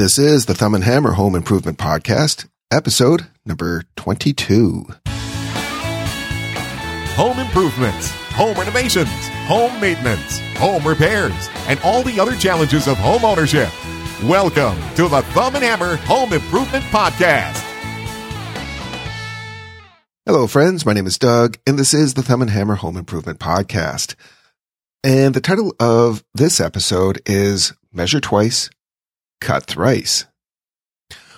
This is the Thumb and Hammer Home Improvement Podcast, episode number 22. home improvements, home renovations, home maintenance, home repairs, and all the other challenges of home ownership. Welcome to the Thumb and Hammer Home Improvement Podcast. Hello, friends. My name is Doug, and this is the Thumb and Hammer Home Improvement Podcast. And the title of this episode is Measure Twice, Cut Thrice.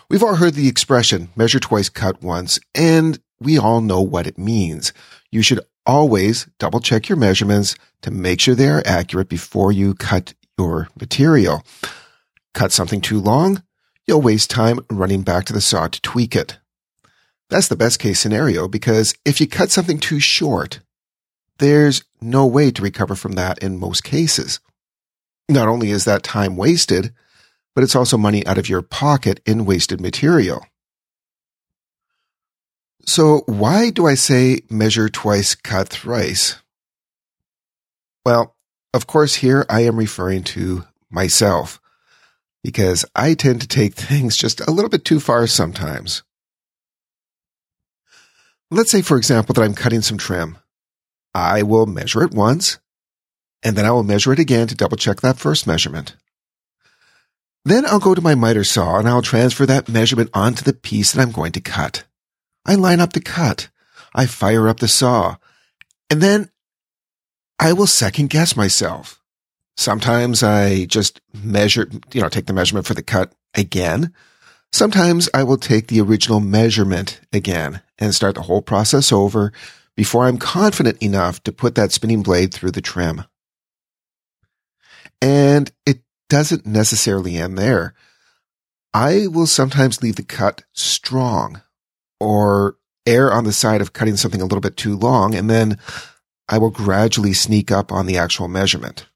We've all heard the expression measure twice, cut once, and we all know what it means. You should always double check your measurements to make sure they are accurate before you cut your material. Cut something too long, you'll waste time running back to the saw to tweak it. That's the best case scenario because if you cut something too short, there's no way to recover from that in most cases. Not only is that time wasted, but it's also money out of your pocket in wasted material. So why do I say measure twice, cut thrice? Well, of course, here I am referring to myself because I tend to take things just a little bit too far sometimes. Let's say, for example, that I'm cutting some trim. I will measure it once, and then I will measure it again to double check that first measurement. Then I'll go to my miter saw and I'll transfer that measurement onto the piece that I'm going to cut. I line up the cut. I fire up the saw. And then I will second guess myself. Sometimes I just measure, you know, take the measurement for the cut again. Sometimes I will take the original measurement again and start the whole process over before I'm confident enough to put that spinning blade through the trim. And it doesn't necessarily end there. I will sometimes leave the cut strong or err on the side of cutting something a little bit too long, and then I will gradually sneak up on the actual measurement.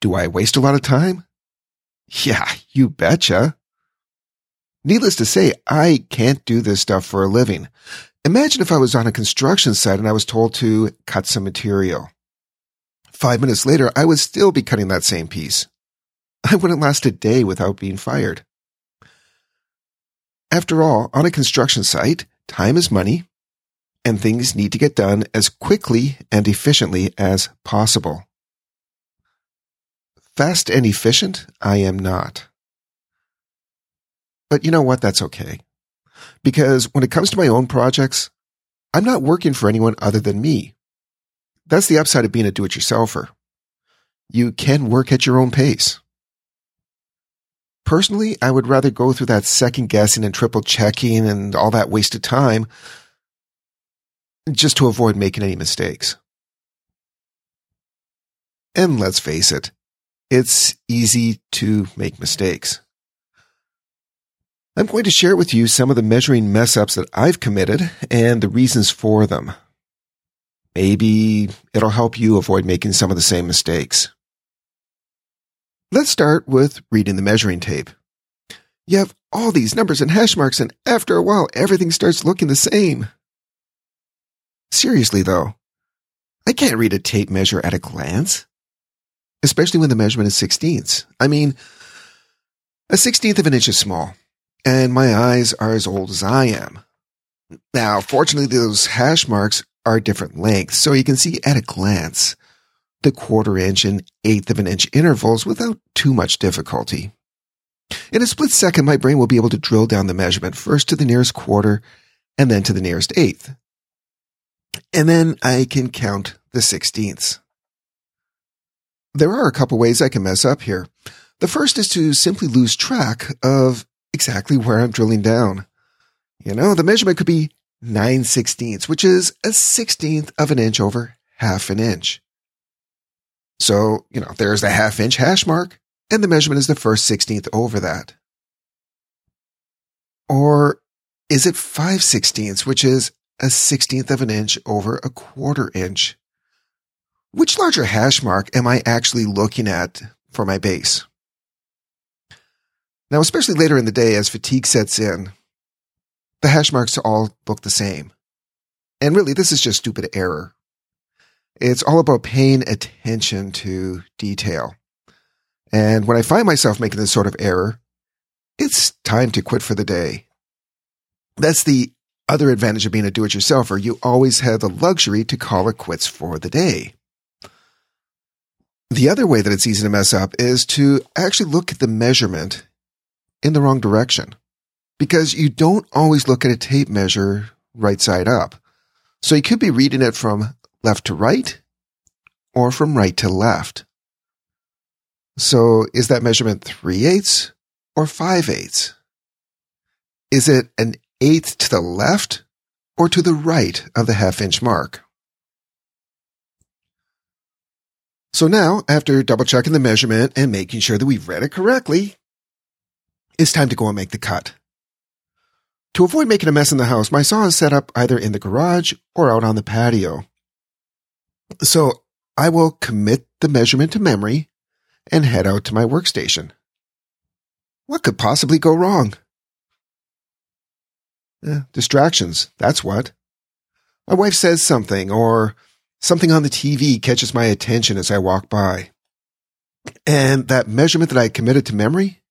Do I waste a lot of time? Yeah, you betcha. Needless to say, I can't do this stuff for a living. Imagine if I was on a construction site and I was told to cut some material. Five minutes later, I would still be cutting that same piece. I wouldn't last a day without being fired. After all, on a construction site, time is money, and things need to get done as quickly and efficiently as possible. Fast and efficient, I am not. But you know what? That's okay. Because when it comes to my own projects, I'm not working for anyone other than me. That's the upside of being a do it yourselfer. You can work at your own pace. Personally, I would rather go through that second guessing and triple checking and all that wasted time just to avoid making any mistakes. And let's face it, it's easy to make mistakes. I'm going to share with you some of the measuring mess ups that I've committed and the reasons for them. Maybe it'll help you avoid making some of the same mistakes. Let's start with reading the measuring tape. You have all these numbers and hash marks, and after a while, everything starts looking the same. Seriously, though, I can't read a tape measure at a glance, especially when the measurement is sixteenths. I mean, a sixteenth of an inch is small, and my eyes are as old as I am. Now, fortunately, those hash marks are different lengths, so you can see at a glance the quarter inch and eighth of an inch intervals without too much difficulty. In a split second, my brain will be able to drill down the measurement first to the nearest quarter and then to the nearest eighth. And then I can count the sixteenths. There are a couple ways I can mess up here. The first is to simply lose track of exactly where I'm drilling down. You know, the measurement could be 9 sixteenths, which is a sixteenth of an inch over half an inch. So, you know, there's the half inch hash mark, and the measurement is the first sixteenth over that. Or is it 5 sixteenths, which is a sixteenth of an inch over a quarter inch? Which larger hash mark am I actually looking at for my base? Now, especially later in the day as fatigue sets in, the hash marks all look the same. And really, this is just stupid error. It's all about paying attention to detail. And when I find myself making this sort of error, it's time to quit for the day. That's the other advantage of being a do it yourselfer. You always have the luxury to call it quits for the day. The other way that it's easy to mess up is to actually look at the measurement in the wrong direction because you don't always look at a tape measure right side up. So you could be reading it from left to right or from right to left. So is that measurement three eighths or five eighths? Is it an eighth to the left or to the right of the half inch mark? So now, after double checking the measurement and making sure that we've read it correctly, it's time to go and make the cut. To avoid making a mess in the house, my saw is set up either in the garage or out on the patio. So I will commit the measurement to memory and head out to my workstation. What could possibly go wrong? Eh, distractions, that's what. My wife says something, or something on the TV catches my attention as I walk by. And that measurement that I committed to memory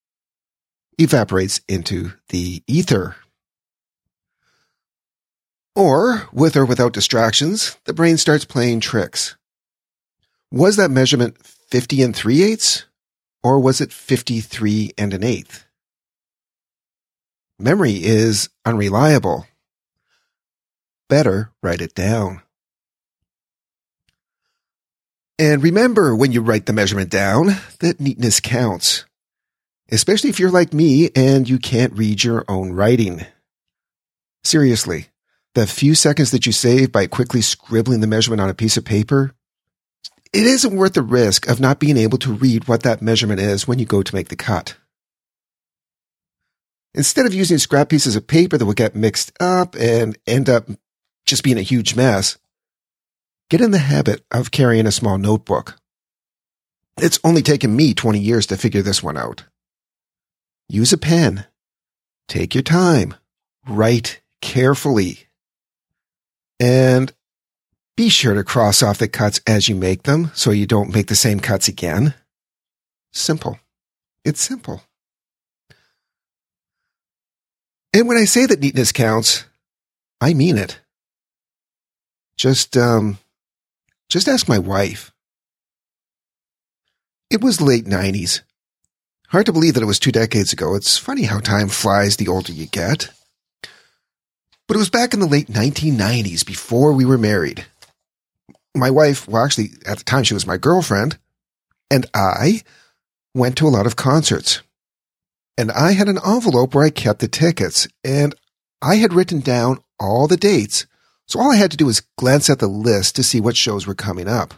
evaporates into the ether. Or, with or without distractions, the brain starts playing tricks. Was that measurement 50 and 3 eighths? Or was it 53 and an eighth? Memory is unreliable. Better write it down. And remember when you write the measurement down that neatness counts, especially if you're like me and you can't read your own writing. Seriously, the few seconds that you save by quickly scribbling the measurement on a piece of paper, it isn't worth the risk of not being able to read what that measurement is when you go to make the cut. Instead of using scrap pieces of paper that will get mixed up and end up just being a huge mess, get in the habit of carrying a small notebook. It's only taken me 20 years to figure this one out. Use a pen. Take your time. Write carefully. And be sure to cross off the cuts as you make them so you don't make the same cuts again. Simple. It's simple. And when I say that neatness counts, I mean it. Just, um, just ask my wife. It was late 90s. Hard to believe that it was two decades ago. It's funny how time flies the older you get. But it was back in the late 1990s before we were married. My wife, well, actually, at the time she was my girlfriend, and I went to a lot of concerts. And I had an envelope where I kept the tickets, and I had written down all the dates so all I had to do was glance at the list to see what shows were coming up.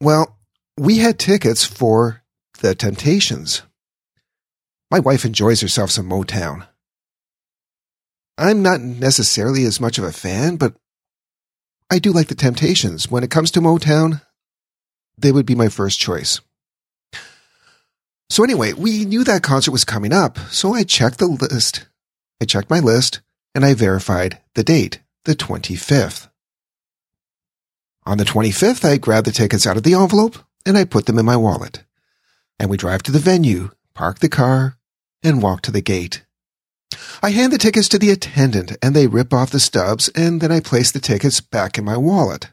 Well, we had tickets for The Temptations. My wife enjoys herself some Motown. I'm not necessarily as much of a fan, but I do like The Temptations. When it comes to Motown, they would be my first choice. So anyway, we knew that concert was coming up, so I checked the list. I checked my list and I verified the date, the 25th. On the 25th, I grabbed the tickets out of the envelope and I put them in my wallet. And we drive to the venue, park the car, and walk to the gate. I hand the tickets to the attendant and they rip off the stubs and then I place the tickets back in my wallet.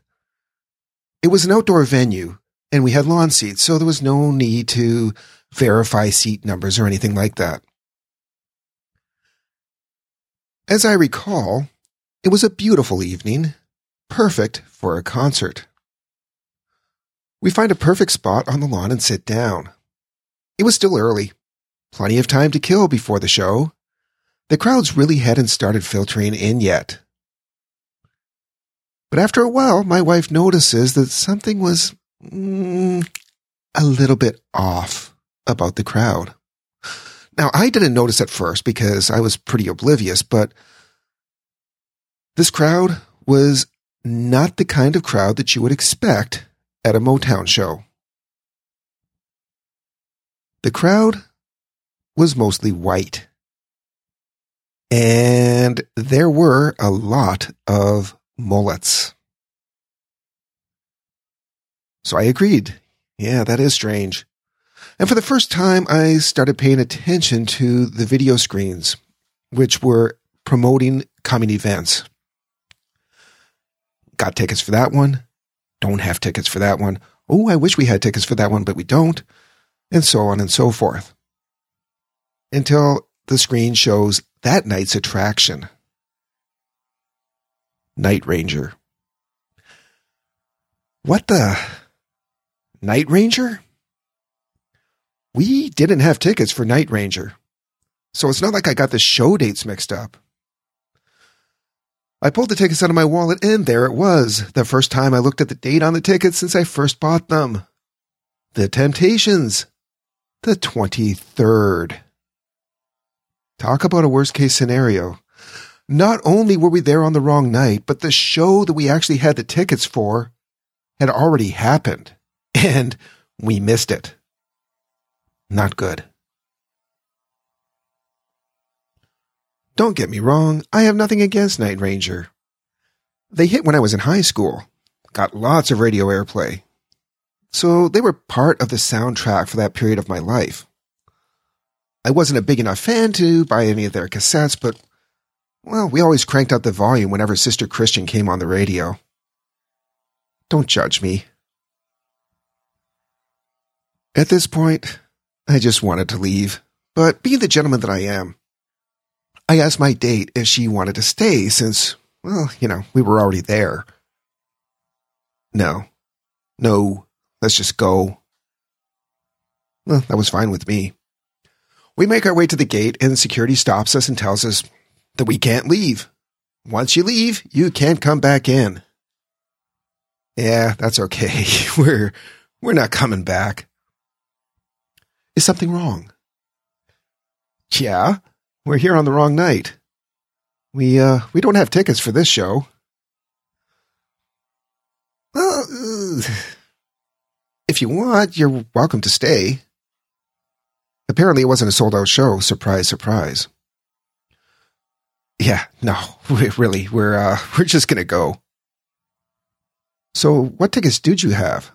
It was an outdoor venue and we had lawn seats, so there was no need to verify seat numbers or anything like that. As I recall, it was a beautiful evening, perfect for a concert. We find a perfect spot on the lawn and sit down. It was still early, plenty of time to kill before the show. The crowds really hadn't started filtering in yet. But after a while, my wife notices that something was mm, a little bit off about the crowd. Now, I didn't notice at first because I was pretty oblivious, but this crowd was not the kind of crowd that you would expect at a Motown show. The crowd was mostly white. And there were a lot of mullets. So I agreed. Yeah, that is strange. And for the first time, I started paying attention to the video screens, which were promoting coming events. Got tickets for that one. Don't have tickets for that one. Oh, I wish we had tickets for that one, but we don't. And so on and so forth. Until the screen shows that night's attraction Night Ranger. What the? Night Ranger? We didn't have tickets for Night Ranger. So it's not like I got the show dates mixed up. I pulled the tickets out of my wallet and there it was, the first time I looked at the date on the tickets since I first bought them. The Temptations. The 23rd. Talk about a worst case scenario. Not only were we there on the wrong night, but the show that we actually had the tickets for had already happened, and we missed it. Not good. Don't get me wrong, I have nothing against Night Ranger. They hit when I was in high school, got lots of radio airplay. So they were part of the soundtrack for that period of my life. I wasn't a big enough fan to buy any of their cassettes, but, well, we always cranked up the volume whenever Sister Christian came on the radio. Don't judge me. At this point, I just wanted to leave, but being the gentleman that I am, I asked my date if she wanted to stay since, well, you know, we were already there. No. No. Let's just go. Well, that was fine with me. We make our way to the gate and security stops us and tells us that we can't leave. Once you leave, you can't come back in. Yeah, that's okay. We're, we're not coming back. Is something wrong? Yeah, we're here on the wrong night. We, uh, we don't have tickets for this show. Well, if you want, you're welcome to stay. Apparently, it wasn't a sold out show. Surprise, surprise. Yeah, no, really, we're, uh, we're just gonna go. So, what tickets did you have?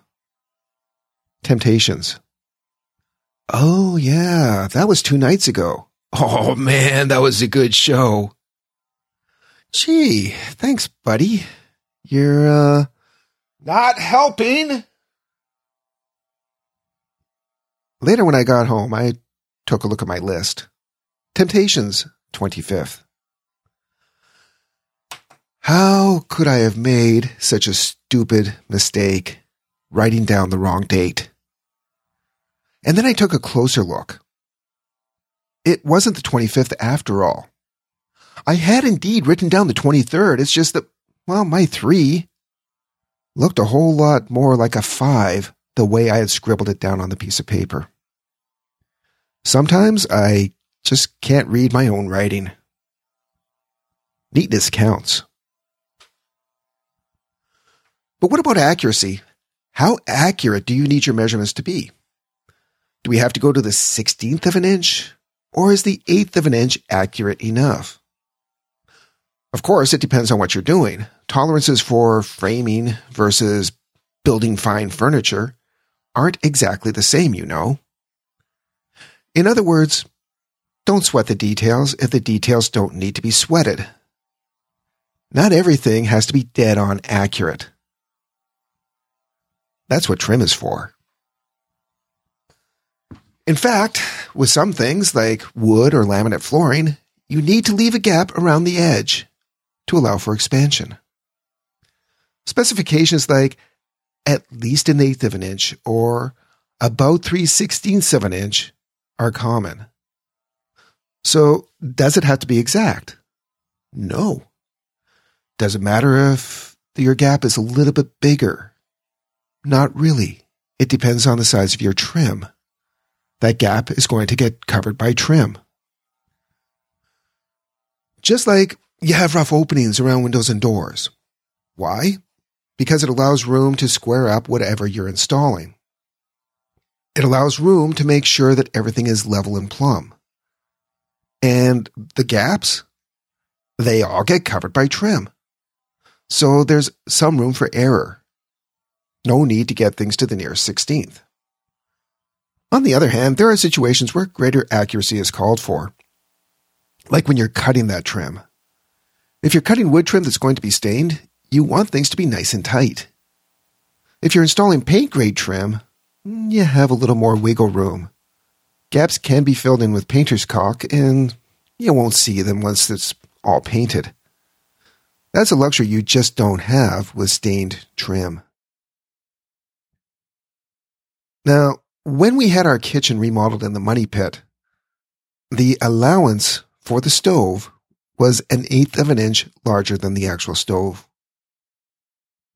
Temptations. Oh, yeah, that was two nights ago. Oh, man, that was a good show. Gee, thanks, buddy. You're, uh, not helping. Later, when I got home, I took a look at my list. Temptations, 25th. How could I have made such a stupid mistake writing down the wrong date? And then I took a closer look. It wasn't the 25th after all. I had indeed written down the 23rd. It's just that, well, my three looked a whole lot more like a five the way I had scribbled it down on the piece of paper. Sometimes I just can't read my own writing. Neatness counts. But what about accuracy? How accurate do you need your measurements to be? Do we have to go to the 16th of an inch? Or is the eighth of an inch accurate enough? Of course, it depends on what you're doing. Tolerances for framing versus building fine furniture aren't exactly the same, you know. In other words, don't sweat the details if the details don't need to be sweated. Not everything has to be dead on accurate. That's what trim is for. In fact, with some things like wood or laminate flooring, you need to leave a gap around the edge to allow for expansion. Specifications like at least an eighth of an inch or about three sixteenths of an inch are common. So, does it have to be exact? No. Does it matter if your gap is a little bit bigger? Not really. It depends on the size of your trim. That gap is going to get covered by trim. Just like you have rough openings around windows and doors. Why? Because it allows room to square up whatever you're installing. It allows room to make sure that everything is level and plumb. And the gaps, they all get covered by trim. So there's some room for error. No need to get things to the nearest 16th. On the other hand, there are situations where greater accuracy is called for, like when you're cutting that trim. If you're cutting wood trim that's going to be stained, you want things to be nice and tight. If you're installing paint grade trim, Mm, you have a little more wiggle room. Gaps can be filled in with painter's caulk, and you won't see them once it's all painted. That's a luxury you just don't have with stained trim. Now, when we had our kitchen remodeled in the money pit, the allowance for the stove was an eighth of an inch larger than the actual stove.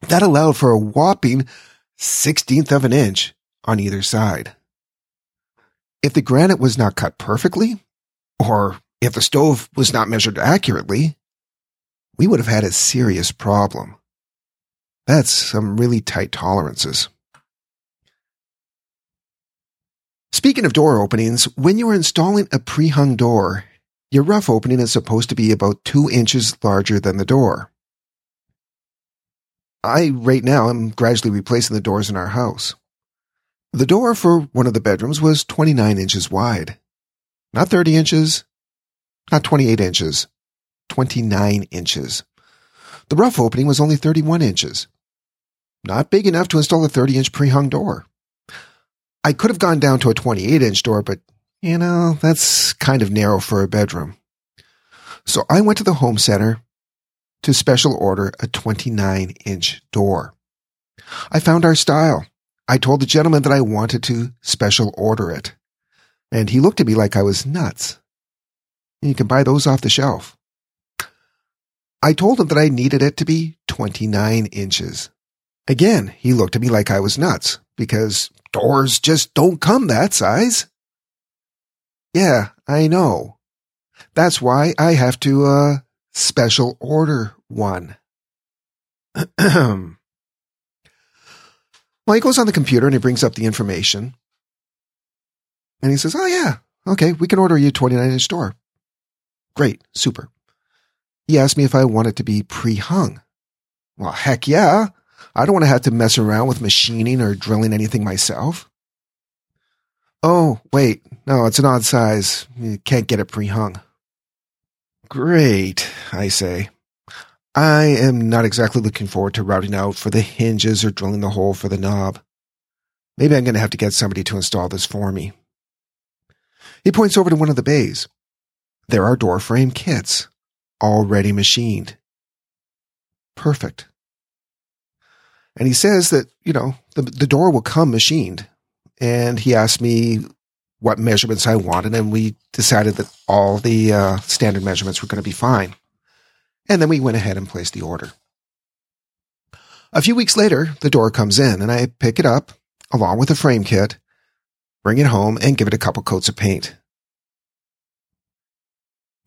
That allowed for a whopping sixteenth of an inch on either side. If the granite was not cut perfectly, or if the stove was not measured accurately, we would have had a serious problem. That's some really tight tolerances. Speaking of door openings, when you are installing a pre-hung door, your rough opening is supposed to be about two inches larger than the door. I, right now, am gradually replacing the doors in our house. The door for one of the bedrooms was 29 inches wide. Not 30 inches, not 28 inches, 29 inches. The rough opening was only 31 inches. Not big enough to install a 30 inch pre hung door. I could have gone down to a 28 inch door, but you know, that's kind of narrow for a bedroom. So I went to the home center to special order a 29 inch door. I found our style. I told the gentleman that I wanted to special order it. And he looked at me like I was nuts. You can buy those off the shelf. I told him that I needed it to be 29 inches. Again, he looked at me like I was nuts because doors just don't come that size. Yeah, I know. That's why I have to, uh, special order one. well, he goes on the computer and he brings up the information. And he says, Oh, yeah, okay, we can order you a 29 inch door. Great, super. He asked me if I wanted it to be pre hung. Well, heck yeah. I don't want to have to mess around with machining or drilling anything myself. Oh, wait. No, it's an odd size. You can't get it pre hung. Great, I say. I am not exactly looking forward to routing out for the hinges or drilling the hole for the knob. Maybe I'm going to have to get somebody to install this for me. He points over to one of the bays. There are door frame kits, already machined. Perfect. And he says that, you know, the, the door will come machined and he asked me what measurements I wanted, and we decided that all the uh, standard measurements were going to be fine. And then we went ahead and placed the order. A few weeks later, the door comes in, and I pick it up along with the frame kit, bring it home, and give it a couple coats of paint.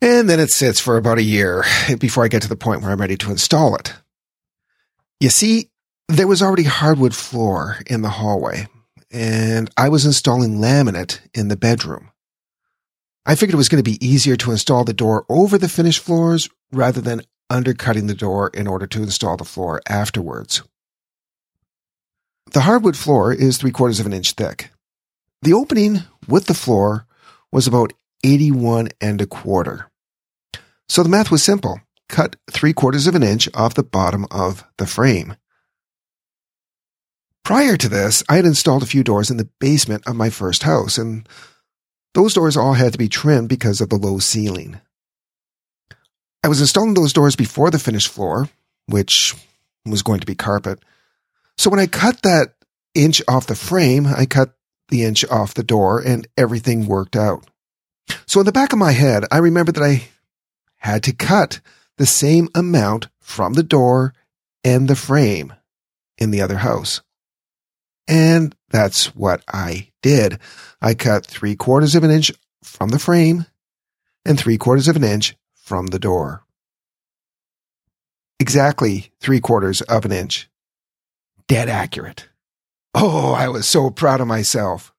And then it sits for about a year before I get to the point where I'm ready to install it. You see, there was already hardwood floor in the hallway, and I was installing laminate in the bedroom. I figured it was going to be easier to install the door over the finished floors rather than undercutting the door in order to install the floor afterwards. The hardwood floor is three quarters of an inch thick. The opening with the floor was about 81 and a quarter. So the math was simple. Cut three quarters of an inch off the bottom of the frame. Prior to this, I had installed a few doors in the basement of my first house, and those doors all had to be trimmed because of the low ceiling. I was installing those doors before the finished floor, which was going to be carpet. So when I cut that inch off the frame, I cut the inch off the door, and everything worked out. So in the back of my head, I remember that I had to cut the same amount from the door and the frame in the other house. And that's what I did. I cut three quarters of an inch from the frame and three quarters of an inch from the door. Exactly three quarters of an inch. Dead accurate. Oh, I was so proud of myself.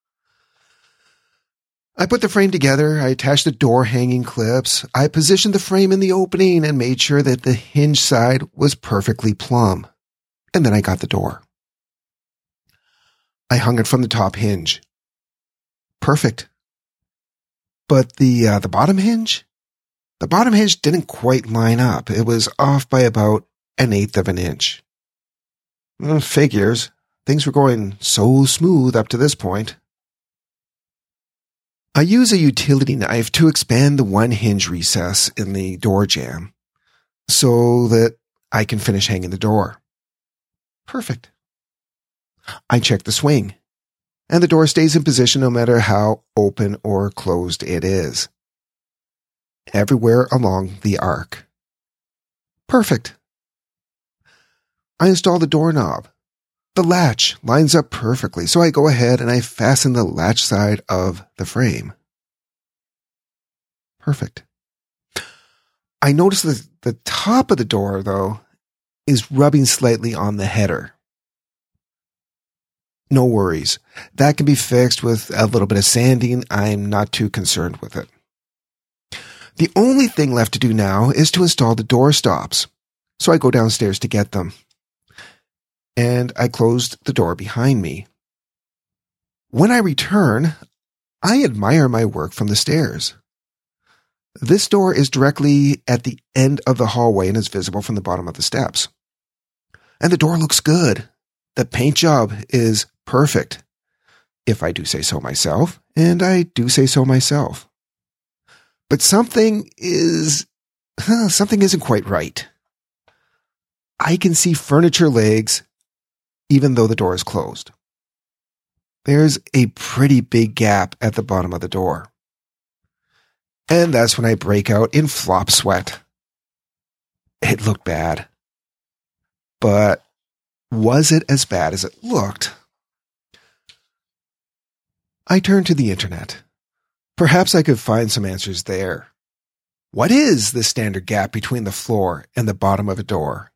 I put the frame together. I attached the door hanging clips. I positioned the frame in the opening and made sure that the hinge side was perfectly plumb. And then I got the door. I hung it from the top hinge. Perfect. But the uh, the bottom hinge, the bottom hinge didn't quite line up. It was off by about an eighth of an inch. Well, figures. Things were going so smooth up to this point. I use a utility knife to expand the one hinge recess in the door jamb so that I can finish hanging the door. Perfect. I check the swing, and the door stays in position no matter how open or closed it is. Everywhere along the arc. Perfect. I install the doorknob. The latch lines up perfectly, so I go ahead and I fasten the latch side of the frame. Perfect. I notice that the top of the door, though, is rubbing slightly on the header. No worries. That can be fixed with a little bit of sanding. I'm not too concerned with it. The only thing left to do now is to install the door stops. So I go downstairs to get them. And I closed the door behind me. When I return, I admire my work from the stairs. This door is directly at the end of the hallway and is visible from the bottom of the steps. And the door looks good. The paint job is perfect, if I do say so myself, and I do say so myself. But something is, something isn't quite right. I can see furniture legs even though the door is closed. There's a pretty big gap at the bottom of the door. And that's when I break out in flop sweat. It looked bad. But was it as bad as it looked? I turned to the internet. Perhaps I could find some answers there. What is the standard gap between the floor and the bottom of a door?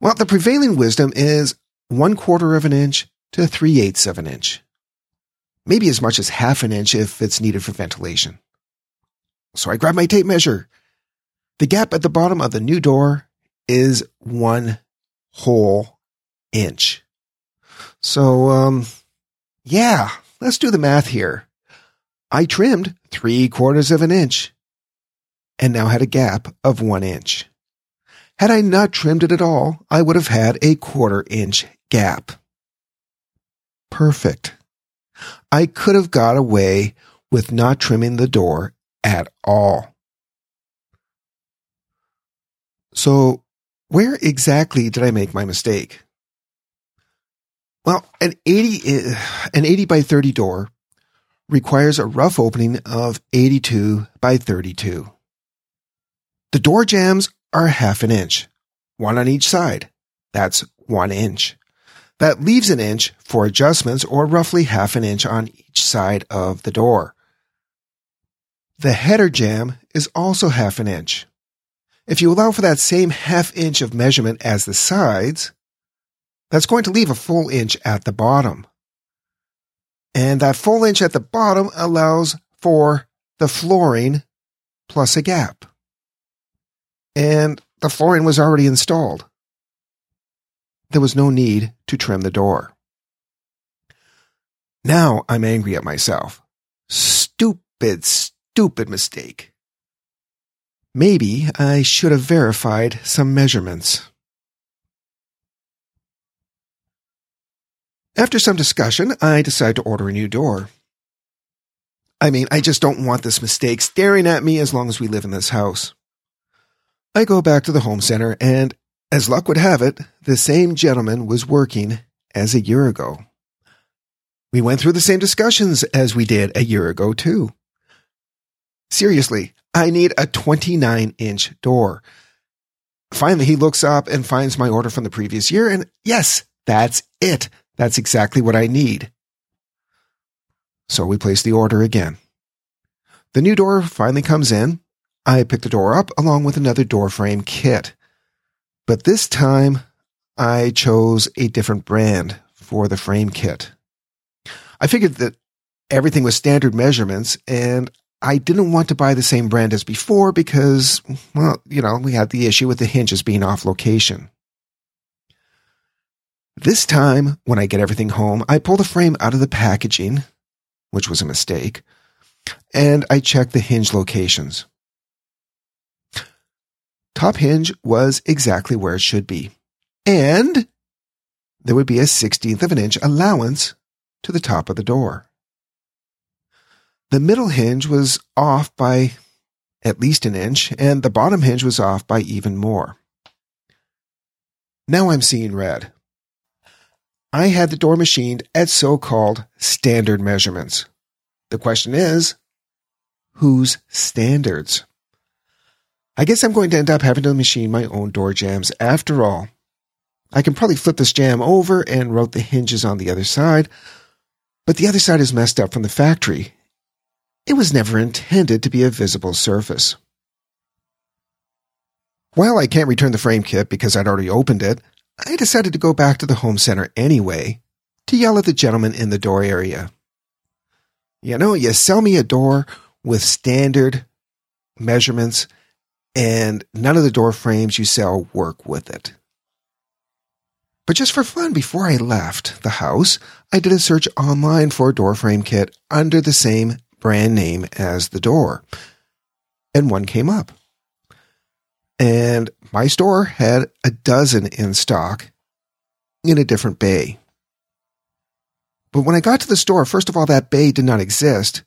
Well, the prevailing wisdom is one quarter of an inch to three eighths of an inch. Maybe as much as half an inch if it's needed for ventilation. So I grab my tape measure. The gap at the bottom of the new door is one whole inch. So, um, yeah, let's do the math here. I trimmed three quarters of an inch and now had a gap of one inch. Had I not trimmed it at all, I would have had a quarter inch gap. Perfect. I could have got away with not trimming the door at all. So, where exactly did I make my mistake? Well, an 80, an 80 by 30 door requires a rough opening of 82 by 32. The door jambs are half an inch, one on each side. That's one inch. That leaves an inch for adjustments or roughly half an inch on each side of the door. The header jamb is also half an inch. If you allow for that same half inch of measurement as the sides, that's going to leave a full inch at the bottom. And that full inch at the bottom allows for the flooring plus a gap. And the flooring was already installed. There was no need to trim the door. Now I'm angry at myself. Stupid, stupid mistake. Maybe I should have verified some measurements. After some discussion, I decide to order a new door. I mean, I just don't want this mistake staring at me as long as we live in this house. I go back to the home center, and as luck would have it, the same gentleman was working as a year ago. We went through the same discussions as we did a year ago, too. Seriously, I need a 29 inch door. Finally, he looks up and finds my order from the previous year, and yes, that's it. That's exactly what I need. So we place the order again. The new door finally comes in. I pick the door up along with another door frame kit. But this time, I chose a different brand for the frame kit. I figured that everything was standard measurements, and I didn't want to buy the same brand as before because, well, you know, we had the issue with the hinges being off location. This time, when I get everything home, I pull the frame out of the packaging which was a mistake, and I check the hinge locations. Top hinge was exactly where it should be. And there would be a 16th of an inch allowance to the top of the door. The middle hinge was off by at least an inch, and the bottom hinge was off by even more. Now I'm seeing red. I had the door machined at so called standard measurements. The question is, whose standards? I guess I'm going to end up having to machine my own door jambs after all. I can probably flip this jamb over and route the hinges on the other side, but the other side is messed up from the factory. It was never intended to be a visible surface. While I can't return the frame kit because I'd already opened it, I decided to go back to the home center anyway to yell at the gentleman in the door area. You know, you sell me a door with standard measurements and none of the door frames you sell work with it. But just for fun, before I left the house, I did a search online for a door frame kit under the same brand name as the door. And one came up. And my store had a dozen in stock in a different bay. But when I got to the store, first of all, that bay did not exist.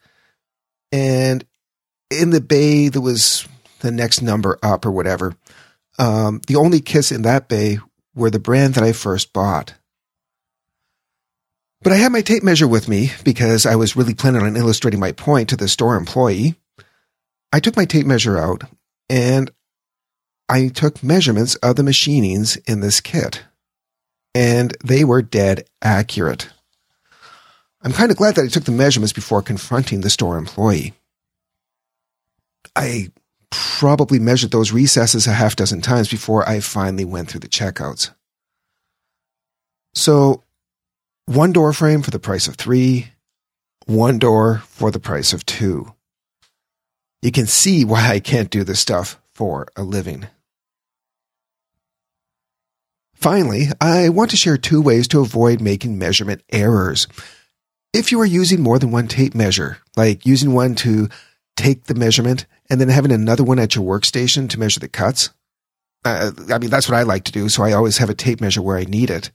And in the bay, there was the next number up or whatever. Um, the only kits in that bay were the brand that I first bought. But I had my tape measure with me because I was really planning on illustrating my point to the store employee. I took my tape measure out and I took measurements of the machinings in this kit, and they were dead accurate. I'm kind of glad that I took the measurements before confronting the store employee. I probably measured those recesses a half dozen times before I finally went through the checkouts. So, one door frame for the price of three, one door for the price of two. You can see why I can't do this stuff for a living. Finally, I want to share two ways to avoid making measurement errors. If you are using more than one tape measure, like using one to take the measurement and then having another one at your workstation to measure the cuts, uh, I mean, that's what I like to do, so I always have a tape measure where I need it.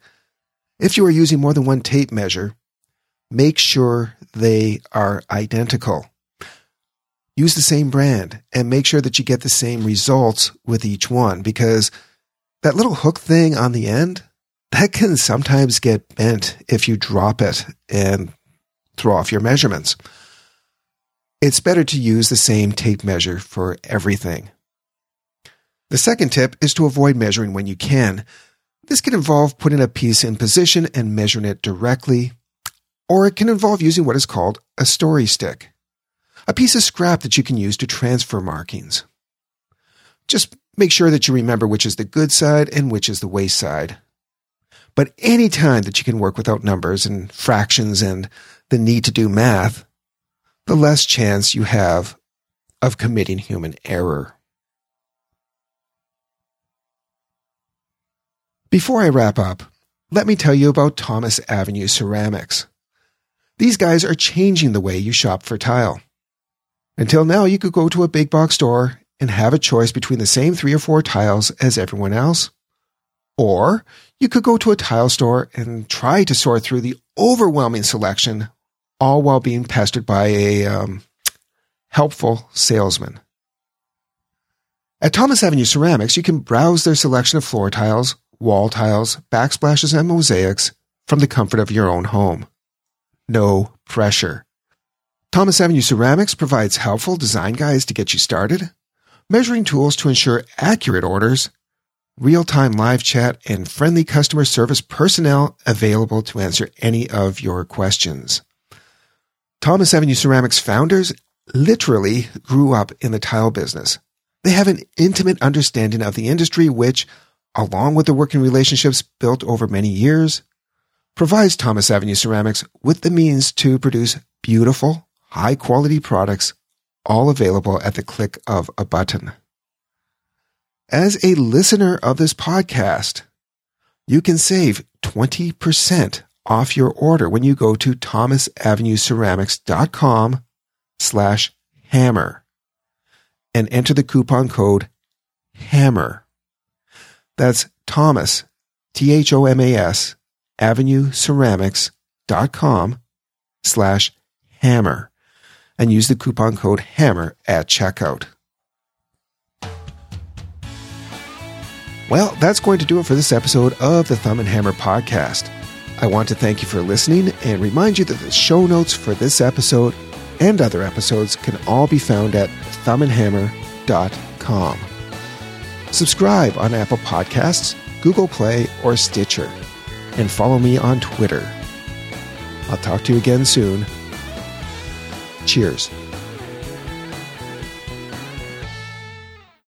If you are using more than one tape measure, make sure they are identical. Use the same brand and make sure that you get the same results with each one because that little hook thing on the end, that can sometimes get bent if you drop it and throw off your measurements. It's better to use the same tape measure for everything. The second tip is to avoid measuring when you can. This can involve putting a piece in position and measuring it directly, or it can involve using what is called a story stick, a piece of scrap that you can use to transfer markings. Just make sure that you remember which is the good side and which is the waste side. But any time that you can work without numbers and fractions and the need to do math, the less chance you have of committing human error. Before I wrap up, let me tell you about Thomas Avenue Ceramics. These guys are changing the way you shop for tile. Until now, you could go to a big box store and have a choice between the same three or four tiles as everyone else. Or you could go to a tile store and try to sort through the overwhelming selection, all while being pestered by a um, helpful salesman. At Thomas Avenue Ceramics, you can browse their selection of floor tiles, wall tiles, backsplashes, and mosaics from the comfort of your own home. No pressure. Thomas Avenue Ceramics provides helpful design guides to get you started, measuring tools to ensure accurate orders, real time live chat, and friendly customer service personnel available to answer any of your questions. Thomas Avenue Ceramics founders literally grew up in the tile business. They have an intimate understanding of the industry, which, along with the working relationships built over many years, provides Thomas Avenue Ceramics with the means to produce beautiful, high quality products all available at the click of a button. As a listener of this podcast, you can save 20% off your order when you go to thomasavenueceramics.com slash hammer and enter the coupon code HAMMER. That's Thomas, T-H-O-M-A-S, avenueceramics.com slash hammer and use the coupon code HAMMER at checkout. Well, that's going to do it for this episode of the Thumb and Hammer podcast. I want to thank you for listening and remind you that the show notes for this episode and other episodes can all be found at thumbandhammer.com. Subscribe on Apple Podcasts, Google Play, or Stitcher, and follow me on Twitter. I'll talk to you again soon. Cheers.